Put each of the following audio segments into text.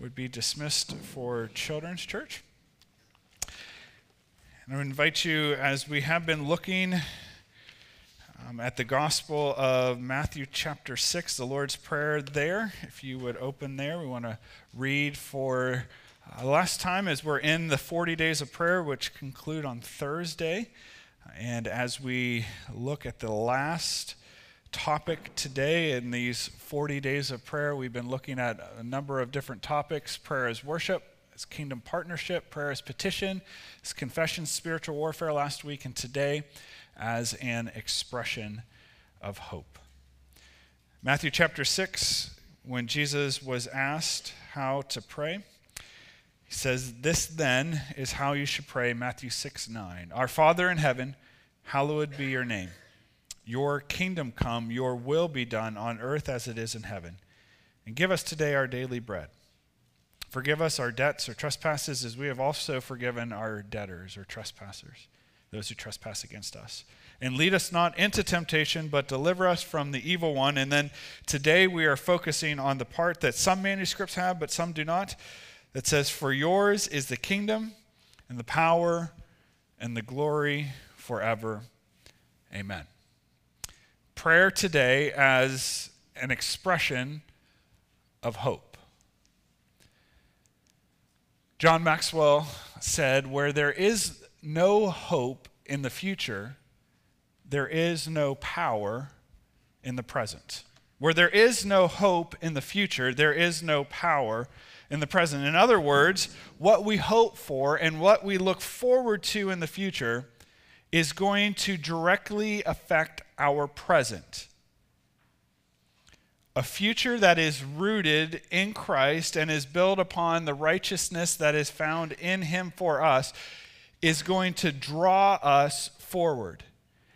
would be dismissed for Children's Church. And I invite you, as we have been looking um, at the Gospel of Matthew chapter 6, the Lord's Prayer there, if you would open there, we want to read for uh, last time as we're in the 40 days of prayer, which conclude on Thursday. And as we look at the last topic today in these 40 days of prayer. We've been looking at a number of different topics prayer as worship, as kingdom partnership, prayer as petition, as confession, spiritual warfare last week, and today as an expression of hope. Matthew chapter 6, when Jesus was asked how to pray, he says, This then is how you should pray, Matthew 6 9. Our Father in heaven, hallowed be your name. Your kingdom come, your will be done on earth as it is in heaven. And give us today our daily bread. Forgive us our debts or trespasses as we have also forgiven our debtors or trespassers, those who trespass against us. And lead us not into temptation, but deliver us from the evil one. And then today we are focusing on the part that some manuscripts have, but some do not, that says, For yours is the kingdom and the power and the glory forever. Amen prayer today as an expression of hope. John Maxwell said, Where there is no hope in the future, there is no power in the present. Where there is no hope in the future, there is no power in the present. In other words, what we hope for and what we look forward to in the future is going to directly affect our present. A future that is rooted in Christ and is built upon the righteousness that is found in Him for us is going to draw us forward.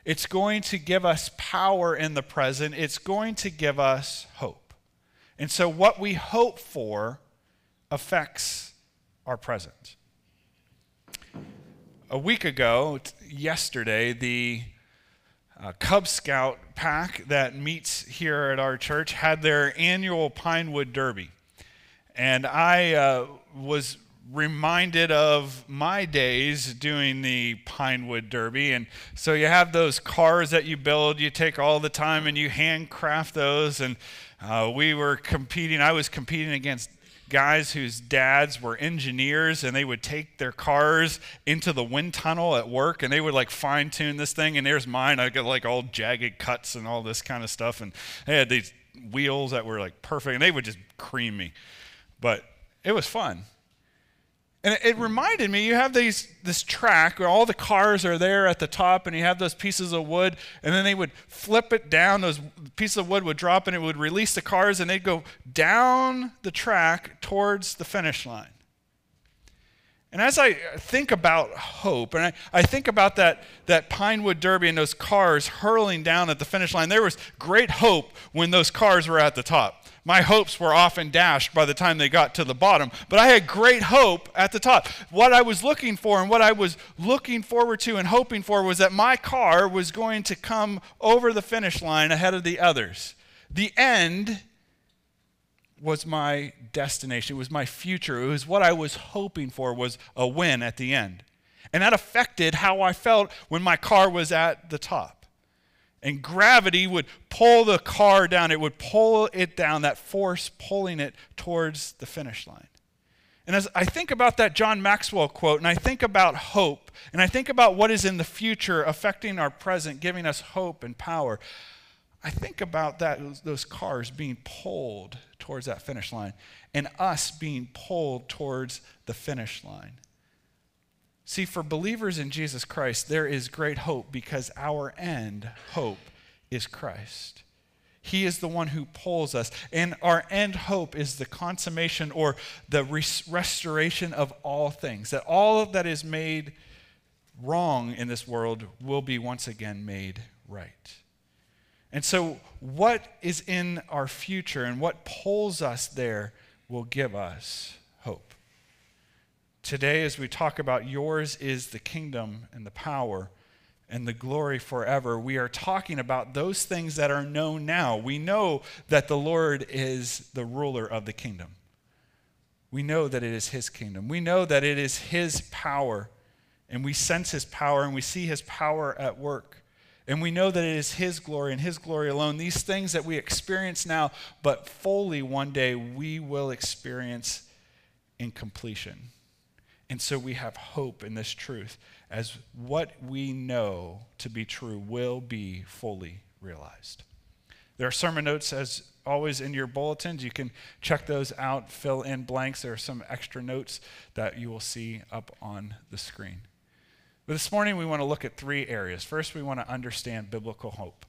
It's going to give us power in the present. It's going to give us hope. And so, what we hope for affects our present. A week ago, yesterday, the uh, Cub Scout pack that meets here at our church had their annual Pinewood Derby. And I uh, was reminded of my days doing the Pinewood Derby. And so you have those cars that you build, you take all the time and you handcraft those. And uh, we were competing, I was competing against guys whose dads were engineers and they would take their cars into the wind tunnel at work and they would like fine tune this thing. And there's mine. I got like all jagged cuts and all this kind of stuff. And they had these wheels that were like perfect and they would just cream me. But it was fun. And it reminded me, you have these this track where all the cars are there at the top, and you have those pieces of wood, and then they would flip it down. Those pieces of wood would drop, and it would release the cars, and they'd go down the track towards the finish line. And as I think about hope, and I, I think about that, that Pinewood Derby and those cars hurling down at the finish line, there was great hope when those cars were at the top my hopes were often dashed by the time they got to the bottom. But I had great hope at the top. What I was looking for and what I was looking forward to and hoping for was that my car was going to come over the finish line ahead of the others. The end was my destination. It was my future. It was what I was hoping for was a win at the end. And that affected how I felt when my car was at the top and gravity would pull the car down. It would pull it down, that force pulling it towards the finish line. And as I think about that John Maxwell quote, and I think about hope, and I think about what is in the future affecting our present, giving us hope and power, I think about that those cars being pulled towards that finish line and us being pulled towards the finish line. See, for believers in Jesus Christ, there is great hope because our end hope is Christ. He is the one who pulls us. And our end hope is the consummation or the res- restoration of all things. That all that is made wrong in this world will be once again made right. And so, what is in our future and what pulls us there will give us Today, as we talk about yours is the kingdom and the power and the glory forever, we are talking about those things that are known now. We know that the Lord is the ruler of the kingdom. we know that it is His kingdom. We know that it is His power, and we sense His power and we see His power at work. And we know that it is His glory and His glory alone. These things that we experience now, but fully one day we will experience in completion. And so we have hope in this truth as what we know to be true will be fully realized. There are sermon notes, as always, in your bulletins. You can check those out, fill in blanks. There are some extra notes that you will see up on the screen. But this morning, we want to look at three areas. First, we want to understand biblical hope.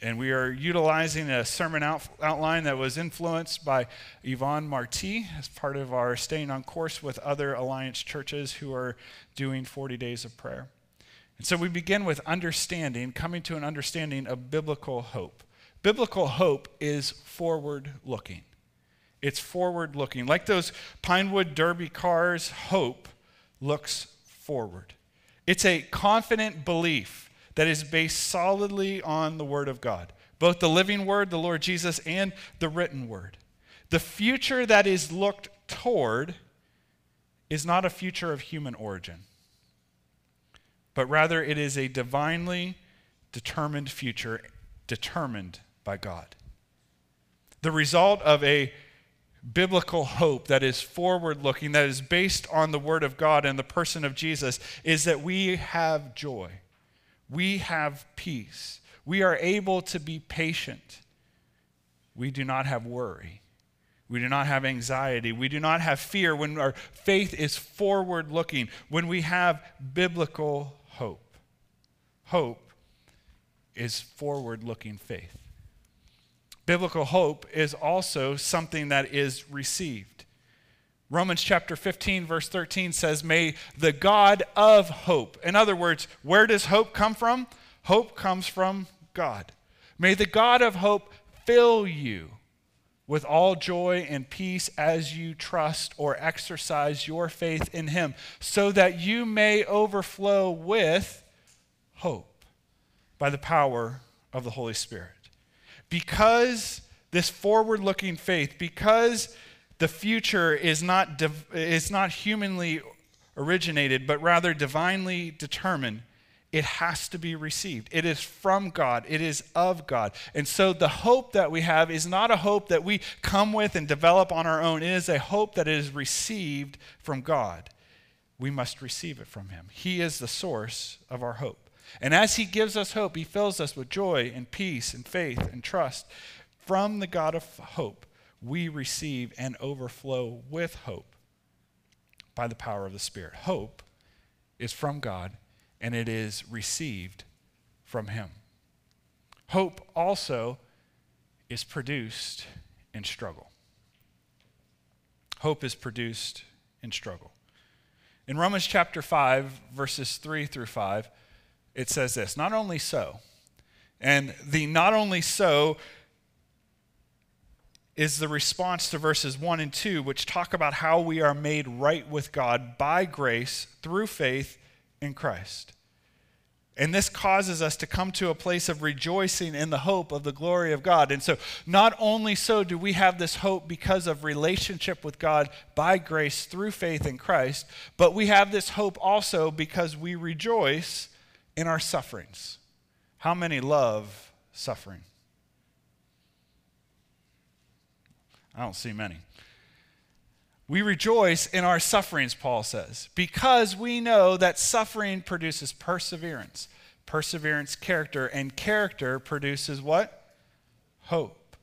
And we are utilizing a sermon out, outline that was influenced by Yvonne Marti as part of our staying on course with other Alliance churches who are doing 40 days of prayer. And so we begin with understanding, coming to an understanding of biblical hope. Biblical hope is forward looking. It's forward looking. Like those Pinewood Derby cars, hope looks forward. It's a confident belief that is based solidly on the Word of God, both the living Word, the Lord Jesus, and the written Word. The future that is looked toward is not a future of human origin, but rather it is a divinely determined future determined by God. The result of a biblical hope that is forward looking, that is based on the Word of God and the person of Jesus, is that we have joy. We have peace. We are able to be patient. We do not have worry. We do not have anxiety. We do not have fear when our faith is forward looking, when we have biblical hope. Hope is forward looking faith biblical hope is also something that is received. Romans chapter 15, verse 13 says, May the God of hope. In other words, where does hope come from? Hope comes from God. May the God of hope fill you with all joy and peace as you trust or exercise your faith in Him, so that you may overflow with hope by the power of the Holy Spirit because this forward looking faith, because the future is not, div- is not humanly originated, but rather divinely determined, it has to be received. It is from God, it is of God. And so the hope that we have is not a hope that we come with and develop on our own, it is a hope that is received from God. We must receive it from Him. He is the source of our hope. And as He gives us hope, He fills us with joy and peace and faith and trust. From the God of hope, we receive and overflow with hope by the power of the Spirit. Hope is from God and it is received from Him. Hope also is produced in struggle. Hope is produced in struggle. In Romans chapter 5, verses 3 through 5, it says this Not only so, and the not only so is the response to verses 1 and 2, which talk about how we are made right with God by grace through faith in Christ. And this causes us to come to a place of rejoicing in the hope of the glory of God. And so, not only so do we have this hope because of relationship with God by grace through faith in Christ, but we have this hope also because we rejoice in our sufferings. How many love suffering? I don't see many. We rejoice in our sufferings, Paul says, because we know that suffering produces perseverance. Perseverance, character, and character produces what? Hope.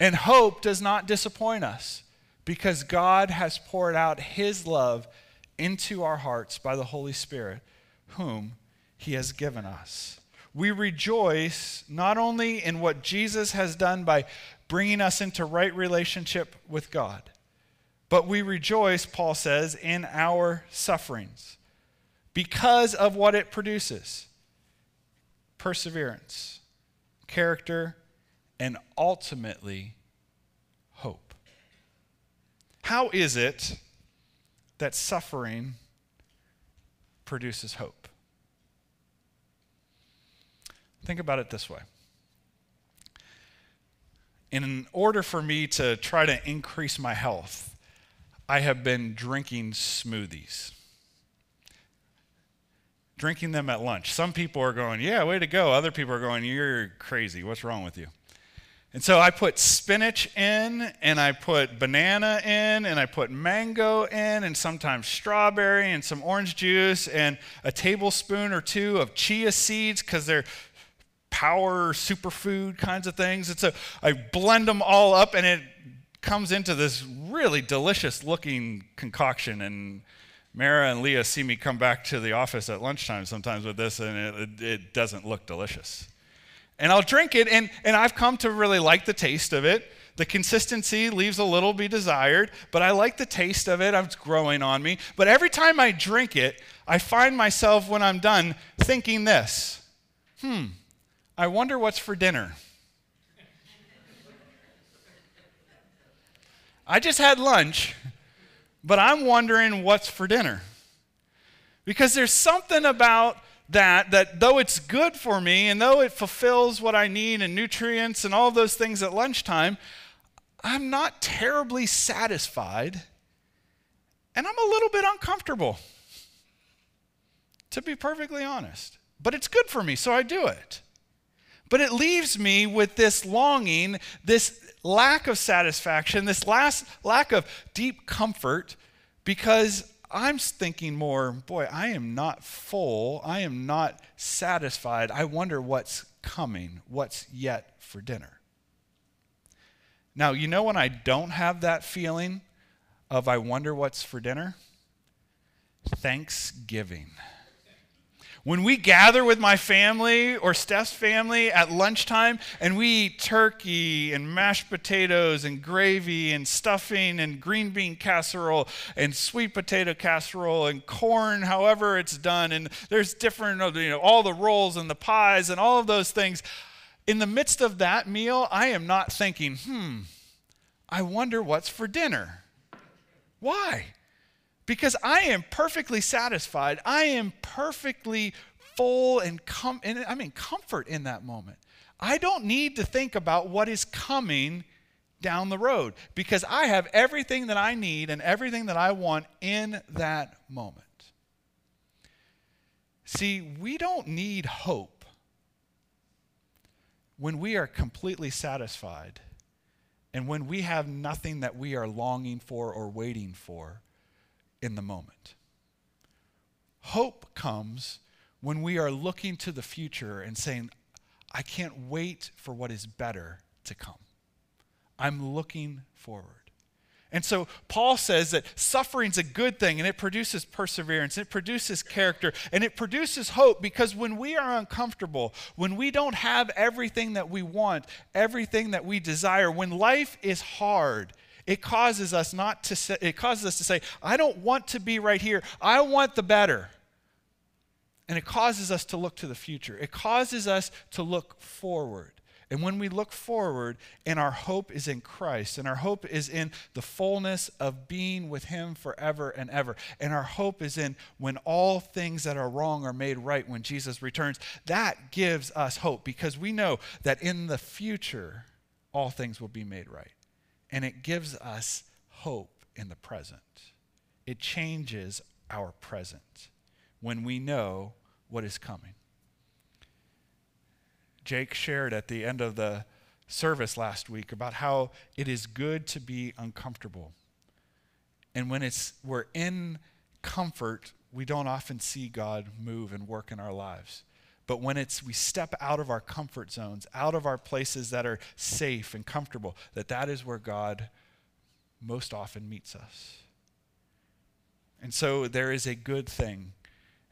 And hope does not disappoint us because God has poured out his love into our hearts by the Holy Spirit, whom he has given us. We rejoice not only in what Jesus has done by bringing us into right relationship with God, but we rejoice, Paul says, in our sufferings because of what it produces perseverance, character, and ultimately hope. How is it that suffering produces hope? Think about it this way. In order for me to try to increase my health, I have been drinking smoothies. Drinking them at lunch. Some people are going, Yeah, way to go. Other people are going, You're crazy. What's wrong with you? And so I put spinach in, and I put banana in, and I put mango in, and sometimes strawberry, and some orange juice, and a tablespoon or two of chia seeds because they're power superfood kinds of things. And so I blend them all up, and it comes into this really delicious looking concoction. And Mara and Leah see me come back to the office at lunchtime sometimes with this, and it, it doesn't look delicious and I'll drink it, and, and I've come to really like the taste of it. The consistency leaves a little to be desired, but I like the taste of it. It's growing on me. But every time I drink it, I find myself, when I'm done, thinking this hmm, I wonder what's for dinner. I just had lunch, but I'm wondering what's for dinner. Because there's something about that that though it's good for me and though it fulfills what I need and nutrients and all those things at lunchtime, I'm not terribly satisfied and I'm a little bit uncomfortable. To be perfectly honest. But it's good for me, so I do it. But it leaves me with this longing, this lack of satisfaction, this last lack of deep comfort because I'm thinking more, boy, I am not full. I am not satisfied. I wonder what's coming, what's yet for dinner. Now, you know when I don't have that feeling of I wonder what's for dinner? Thanksgiving. When we gather with my family or Steph's family at lunchtime and we eat turkey and mashed potatoes and gravy and stuffing and green bean casserole and sweet potato casserole and corn, however it's done, and there's different, you know, all the rolls and the pies and all of those things. In the midst of that meal, I am not thinking, hmm, I wonder what's for dinner. Why? Because I am perfectly satisfied. I am perfectly full and, com- and I mean comfort in that moment. I don't need to think about what is coming down the road because I have everything that I need and everything that I want in that moment. See, we don't need hope when we are completely satisfied and when we have nothing that we are longing for or waiting for in the moment. Hope comes when we are looking to the future and saying, I can't wait for what is better to come. I'm looking forward. And so Paul says that suffering's a good thing and it produces perseverance, it produces character, and it produces hope because when we are uncomfortable, when we don't have everything that we want, everything that we desire, when life is hard, it causes us not to say, it causes us to say, I don't want to be right here. I want the better. And it causes us to look to the future. It causes us to look forward. And when we look forward and our hope is in Christ, and our hope is in the fullness of being with Him forever and ever, and our hope is in when all things that are wrong are made right when Jesus returns, that gives us hope because we know that in the future, all things will be made right and it gives us hope in the present. It changes our present when we know what is coming. Jake shared at the end of the service last week about how it is good to be uncomfortable. And when it's we're in comfort, we don't often see God move and work in our lives. But when it's we step out of our comfort zones, out of our places that are safe and comfortable, that that is where God most often meets us. And so there is a good thing.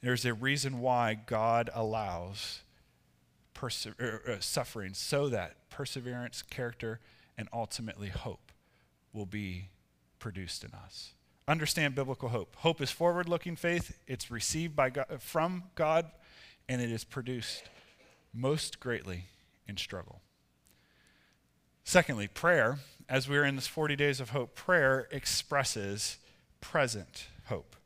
There's a reason why God allows perse- er, er, suffering so that perseverance, character, and ultimately hope will be produced in us. Understand biblical hope. Hope is forward looking faith, it's received by God, from God and it is produced most greatly in struggle. Secondly, prayer, as we're in this 40 days of hope, prayer expresses present hope.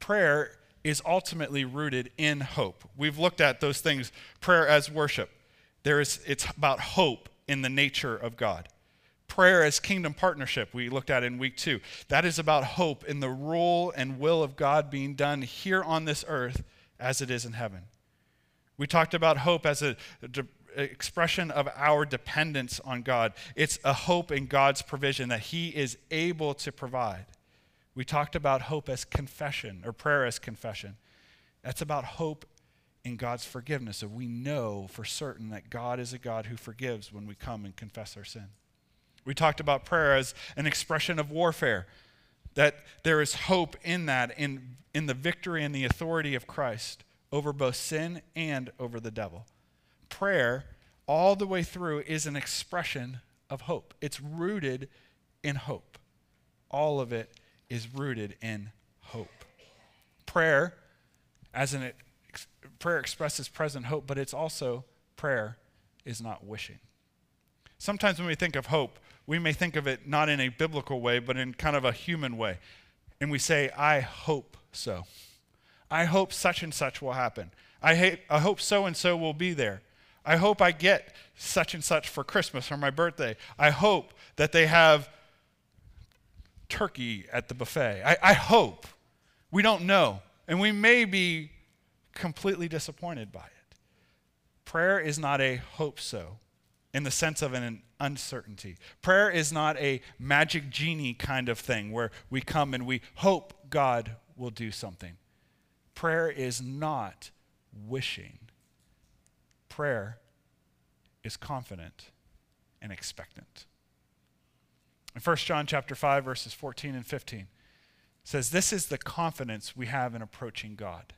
Prayer is ultimately rooted in hope. We've looked at those things, prayer as worship. There is, it's about hope in the nature of God. Prayer as kingdom partnership, we looked at in week two. That is about hope in the rule and will of God being done here on this earth as it is in heaven. We talked about hope as an expression of our dependence on God. It's a hope in God's provision that He is able to provide. We talked about hope as confession or prayer as confession. That's about hope in God's forgiveness. So we know for certain that God is a God who forgives when we come and confess our sin. We talked about prayer as an expression of warfare, that there is hope in that, in, in the victory and the authority of Christ over both sin and over the devil. Prayer, all the way through, is an expression of hope. It's rooted in hope. All of it is rooted in hope. Prayer, as an prayer expresses present hope, but it's also prayer is not wishing. Sometimes when we think of hope, we may think of it not in a biblical way, but in kind of a human way. And we say, I hope so. I hope such and such will happen. I, I hope so and so will be there. I hope I get such and such for Christmas or my birthday. I hope that they have turkey at the buffet. I, I hope. We don't know. And we may be completely disappointed by it. Prayer is not a hope so in the sense of an uncertainty. Prayer is not a magic genie kind of thing where we come and we hope God will do something. Prayer is not wishing. Prayer is confident and expectant. In 1 John chapter 5 verses 14 and 15 says this is the confidence we have in approaching God.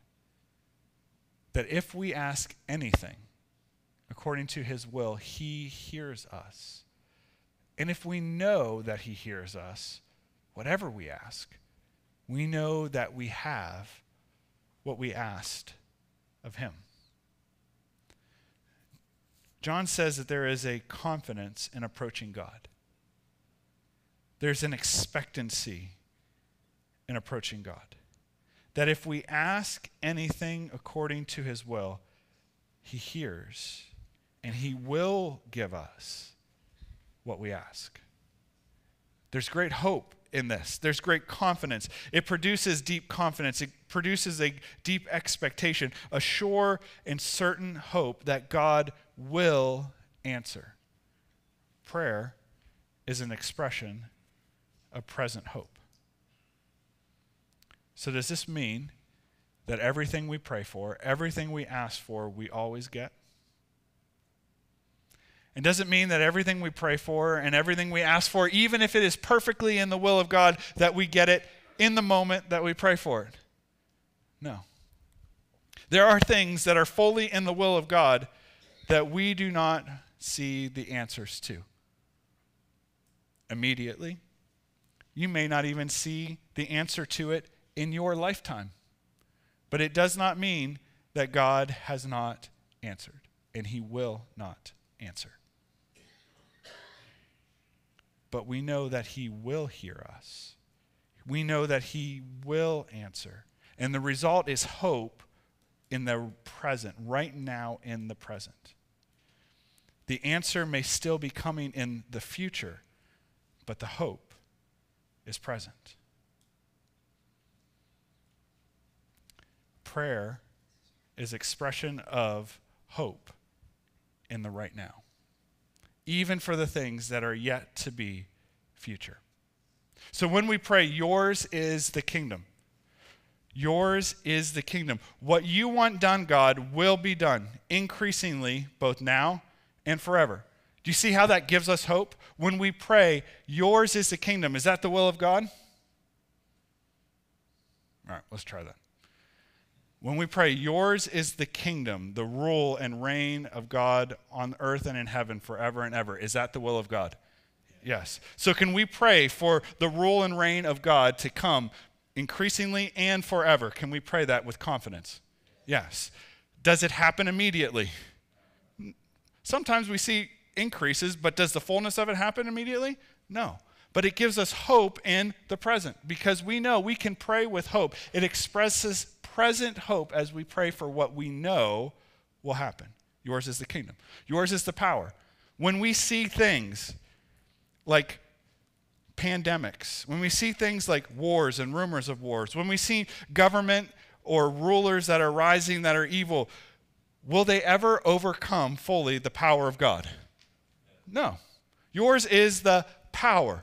That if we ask anything according to his will, he hears us. And if we know that he hears us, whatever we ask, we know that we have what we asked of him. John says that there is a confidence in approaching God. There's an expectancy in approaching God. That if we ask anything according to his will, he hears and he will give us what we ask. There's great hope in this. There's great confidence. It produces deep confidence. It produces a deep expectation, a sure and certain hope that God will answer. Prayer is an expression of present hope. So, does this mean that everything we pray for, everything we ask for, we always get? It doesn't mean that everything we pray for and everything we ask for, even if it is perfectly in the will of God, that we get it in the moment that we pray for it. No. There are things that are fully in the will of God that we do not see the answers to immediately. You may not even see the answer to it in your lifetime. But it does not mean that God has not answered, and He will not answer but we know that He will hear us. We know that He will answer. And the result is hope in the present, right now in the present. The answer may still be coming in the future, but the hope is present. Prayer is expression of hope in the right now even for the things that are yet to be future. So when we pray, yours is the kingdom. Yours is the kingdom. What you want done, God, will be done increasingly, both now and forever. Do you see how that gives us hope? When we pray, yours is the kingdom. Is that the will of God? All right, let's try that. When we pray, yours is the kingdom, the rule and reign of God on earth and in heaven forever and ever. Is that the will of God? Yes. So, can we pray for the rule and reign of God to come increasingly and forever? Can we pray that with confidence? Yes. Does it happen immediately? Sometimes we see increases, but does the fullness of it happen immediately? No. But it gives us hope in the present because we know we can pray with hope. It expresses present hope as we pray for what we know will happen. Yours is the kingdom, yours is the power. When we see things like pandemics, when we see things like wars and rumors of wars, when we see government or rulers that are rising that are evil, will they ever overcome fully the power of God? No. Yours is the power.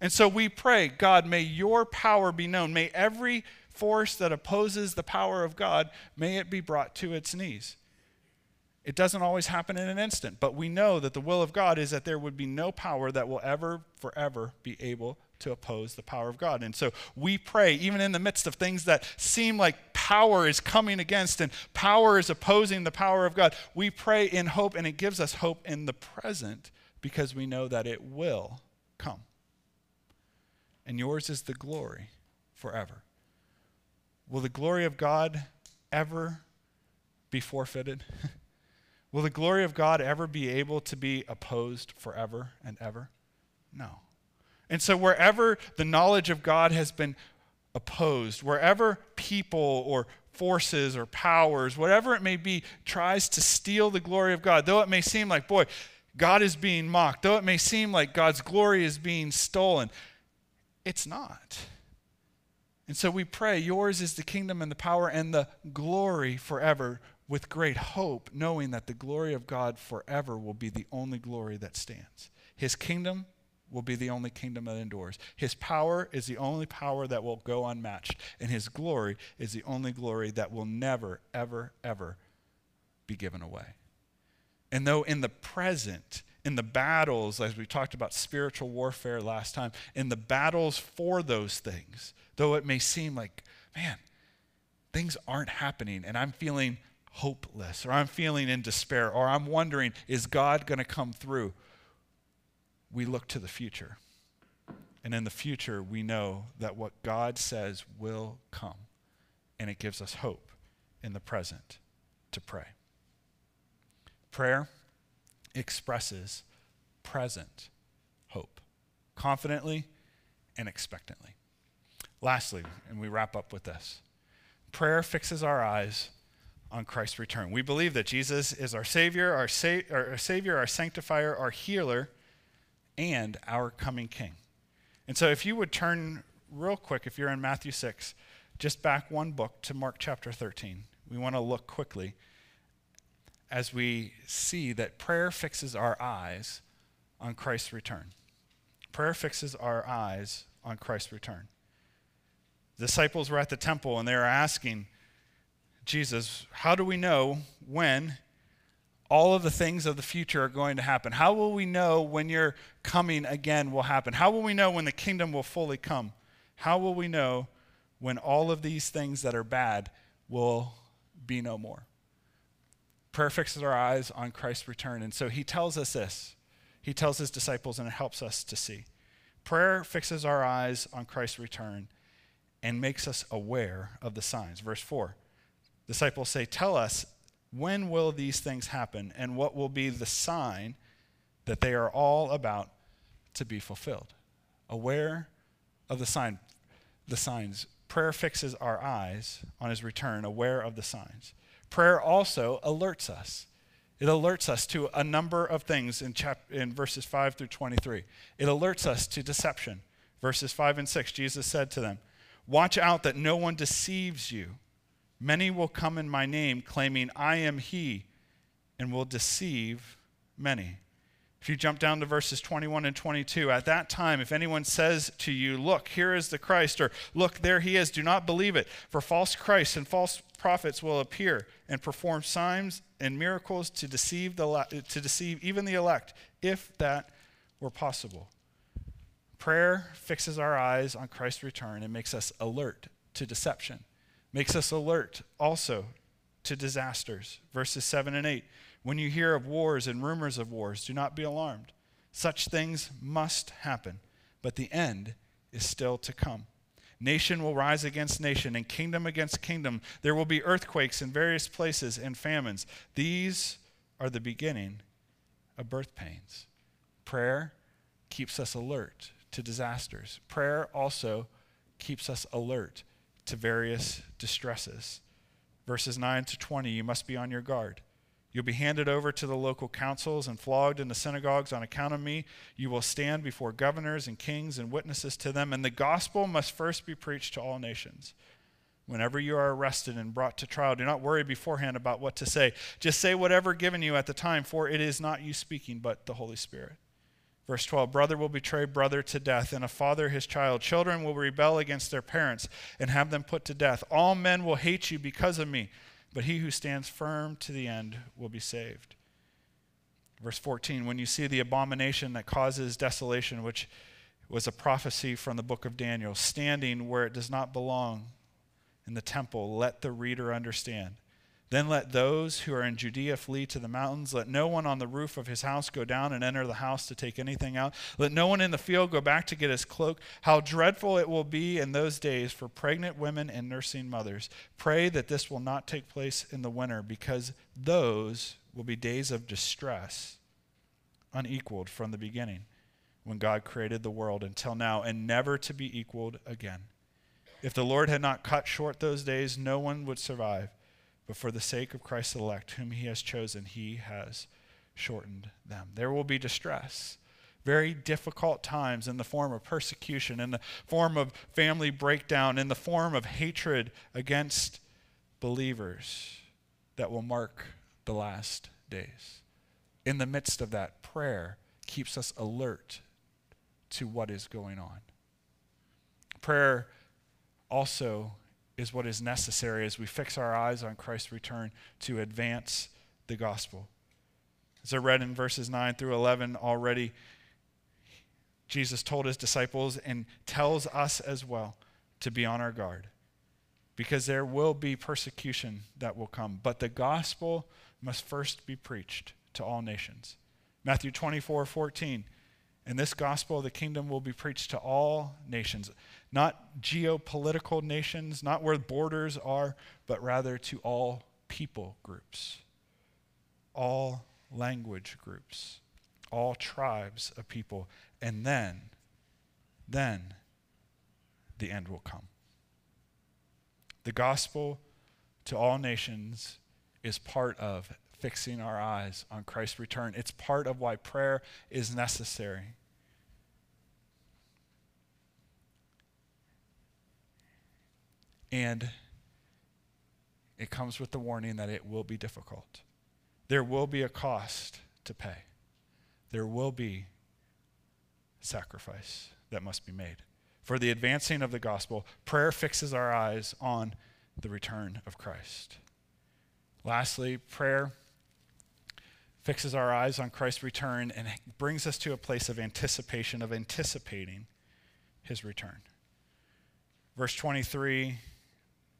And so we pray, God, may your power be known. May every force that opposes the power of God, may it be brought to its knees. It doesn't always happen in an instant, but we know that the will of God is that there would be no power that will ever, forever be able to oppose the power of God. And so we pray, even in the midst of things that seem like power is coming against and power is opposing the power of God, we pray in hope, and it gives us hope in the present because we know that it will come. And yours is the glory forever. Will the glory of God ever be forfeited? Will the glory of God ever be able to be opposed forever and ever? No. And so, wherever the knowledge of God has been opposed, wherever people or forces or powers, whatever it may be, tries to steal the glory of God, though it may seem like, boy, God is being mocked, though it may seem like God's glory is being stolen, it's not. And so we pray, Yours is the kingdom and the power and the glory forever, with great hope, knowing that the glory of God forever will be the only glory that stands. His kingdom will be the only kingdom that endures. His power is the only power that will go unmatched, and his glory is the only glory that will never, ever, ever be given away. And though in the present, in the battles, as we talked about spiritual warfare last time, in the battles for those things, though it may seem like, man, things aren't happening and I'm feeling hopeless or I'm feeling in despair or I'm wondering, is God going to come through? We look to the future. And in the future, we know that what God says will come. And it gives us hope in the present to pray. Prayer expresses present hope, confidently and expectantly. Lastly, and we wrap up with this prayer fixes our eyes on Christ's return. We believe that Jesus is our Savior, our, sa- our Savior, our Sanctifier, our Healer, and our coming King. And so, if you would turn real quick, if you're in Matthew 6, just back one book to Mark chapter 13. We want to look quickly as we see that prayer fixes our eyes on Christ's return. Prayer fixes our eyes on Christ's return. Disciples were at the temple and they were asking Jesus, How do we know when all of the things of the future are going to happen? How will we know when your coming again will happen? How will we know when the kingdom will fully come? How will we know when all of these things that are bad will be no more? Prayer fixes our eyes on Christ's return. And so he tells us this. He tells his disciples, and it helps us to see. Prayer fixes our eyes on Christ's return and makes us aware of the signs. Verse 4 Disciples say, Tell us, when will these things happen, and what will be the sign that they are all about to be fulfilled? Aware of the sign, the signs. Prayer fixes our eyes on his return, aware of the signs. Prayer also alerts us. It alerts us to a number of things in, chap- in verses 5 through 23. It alerts us to deception. Verses 5 and 6, Jesus said to them, Watch out that no one deceives you. Many will come in my name, claiming, I am he, and will deceive many. If you jump down to verses 21 and 22, at that time, if anyone says to you, Look, here is the Christ, or Look, there he is, do not believe it. For false Christs and false prophets will appear and perform signs and miracles to deceive, the, to deceive even the elect, if that were possible. Prayer fixes our eyes on Christ's return and makes us alert to deception, makes us alert also to disasters. Verses 7 and 8. When you hear of wars and rumors of wars, do not be alarmed. Such things must happen, but the end is still to come. Nation will rise against nation and kingdom against kingdom. There will be earthquakes in various places and famines. These are the beginning of birth pains. Prayer keeps us alert to disasters. Prayer also keeps us alert to various distresses. Verses 9 to 20, you must be on your guard. You'll be handed over to the local councils and flogged in the synagogues on account of me. You will stand before governors and kings and witnesses to them, and the gospel must first be preached to all nations. Whenever you are arrested and brought to trial, do not worry beforehand about what to say. Just say whatever given you at the time, for it is not you speaking, but the Holy Spirit. Verse 12 Brother will betray brother to death, and a father his child. Children will rebel against their parents and have them put to death. All men will hate you because of me but he who stands firm to the end will be saved. Verse 14 When you see the abomination that causes desolation, which was a prophecy from the book of Daniel, standing where it does not belong in the temple, let the reader understand. Then let those who are in Judea flee to the mountains. Let no one on the roof of his house go down and enter the house to take anything out. Let no one in the field go back to get his cloak. How dreadful it will be in those days for pregnant women and nursing mothers. Pray that this will not take place in the winter, because those will be days of distress, unequaled from the beginning, when God created the world until now, and never to be equaled again. If the Lord had not cut short those days, no one would survive but for the sake of Christ's elect, whom he has chosen, he has shortened them. There will be distress, very difficult times in the form of persecution, in the form of family breakdown, in the form of hatred against believers that will mark the last days. In the midst of that, prayer keeps us alert to what is going on. Prayer also is what is necessary as we fix our eyes on Christ's return to advance the gospel. As I read in verses 9 through 11 already, Jesus told his disciples and tells us as well to be on our guard because there will be persecution that will come. But the gospel must first be preached to all nations. Matthew 24 14. And this gospel of the kingdom will be preached to all nations not geopolitical nations, not where borders are, but rather to all people groups, all language groups, all tribes of people. And then, then the end will come. The gospel to all nations is part of fixing our eyes on Christ's return. It's part of why prayer is necessary. And it comes with the warning that it will be difficult. There will be a cost to pay. There will be sacrifice that must be made. For the advancing of the gospel, prayer fixes our eyes on the return of Christ. Lastly, prayer fixes our eyes on Christ's return and brings us to a place of anticipation, of anticipating his return. Verse 23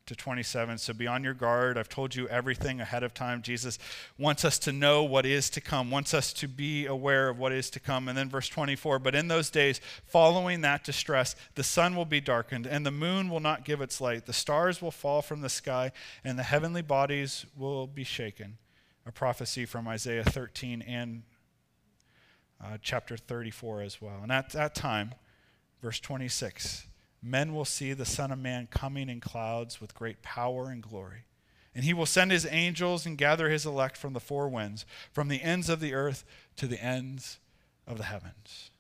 to 27. So be on your guard. I've told you everything ahead of time. Jesus wants us to know what is to come, wants us to be aware of what is to come. And then verse 24 But in those days, following that distress, the sun will be darkened, and the moon will not give its light. The stars will fall from the sky, and the heavenly bodies will be shaken. A prophecy from Isaiah 13 and uh, chapter 34 as well. And at that time, verse 26, men will see the Son of Man coming in clouds with great power and glory. And he will send his angels and gather his elect from the four winds, from the ends of the earth to the ends of the heavens.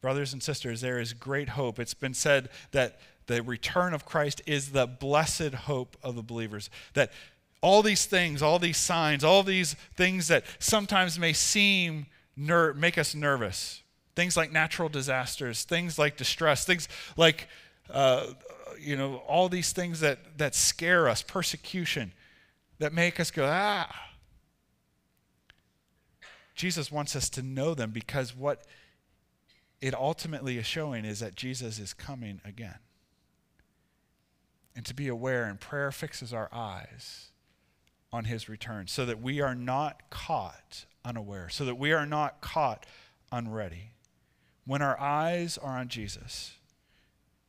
Brothers and sisters, there is great hope. It's been said that the return of Christ is the blessed hope of the believers. That all these things, all these signs, all these things that sometimes may seem ner- make us nervous, Things like natural disasters, things like distress, things like, uh, you know, all these things that, that scare us, persecution, that make us go, ah. Jesus wants us to know them because what it ultimately is showing is that Jesus is coming again. And to be aware, and prayer fixes our eyes on his return so that we are not caught unaware, so that we are not caught unready. When our eyes are on Jesus,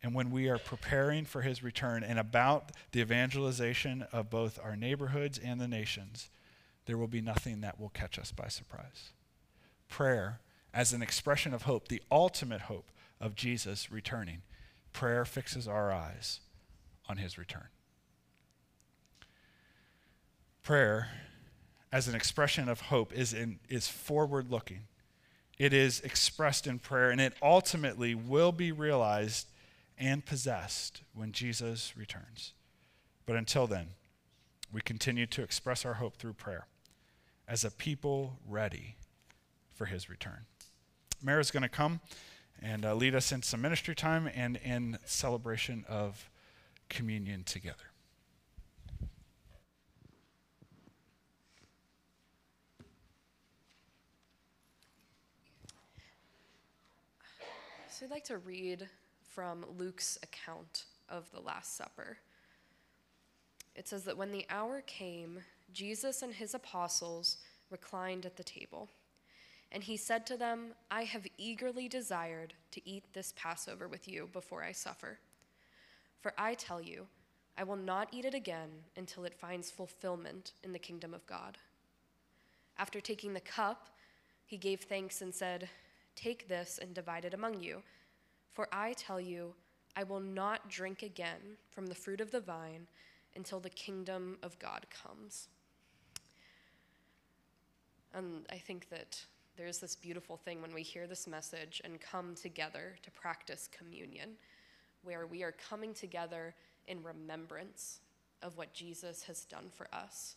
and when we are preparing for his return and about the evangelization of both our neighborhoods and the nations, there will be nothing that will catch us by surprise. Prayer, as an expression of hope, the ultimate hope of Jesus returning, prayer fixes our eyes on his return. Prayer, as an expression of hope is, in, is forward looking. It is expressed in prayer, and it ultimately will be realized and possessed when Jesus returns. But until then, we continue to express our hope through prayer as a people ready for his return. Mara is going to come and uh, lead us in some ministry time and in celebration of communion together. So I'd like to read from Luke's account of the Last Supper. It says that when the hour came, Jesus and his apostles reclined at the table. And he said to them, I have eagerly desired to eat this Passover with you before I suffer. For I tell you, I will not eat it again until it finds fulfillment in the kingdom of God. After taking the cup, he gave thanks and said, Take this and divide it among you. For I tell you, I will not drink again from the fruit of the vine until the kingdom of God comes. And I think that there's this beautiful thing when we hear this message and come together to practice communion, where we are coming together in remembrance of what Jesus has done for us.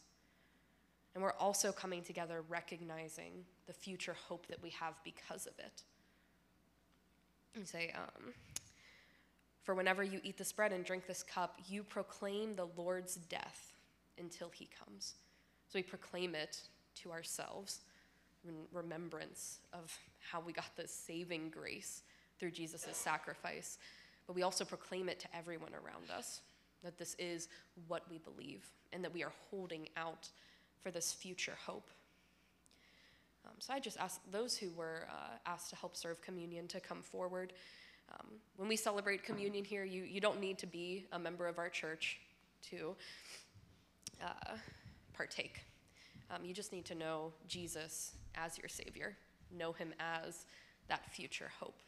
And we're also coming together recognizing the future hope that we have because of it. And say, um, For whenever you eat this bread and drink this cup, you proclaim the Lord's death until he comes. So we proclaim it to ourselves in remembrance of how we got this saving grace through Jesus' sacrifice. But we also proclaim it to everyone around us that this is what we believe and that we are holding out for this future hope. Um, so I just ask those who were uh, asked to help serve communion to come forward. Um, when we celebrate communion here, you, you don't need to be a member of our church to uh, partake. Um, you just need to know Jesus as your Savior, know Him as that future hope.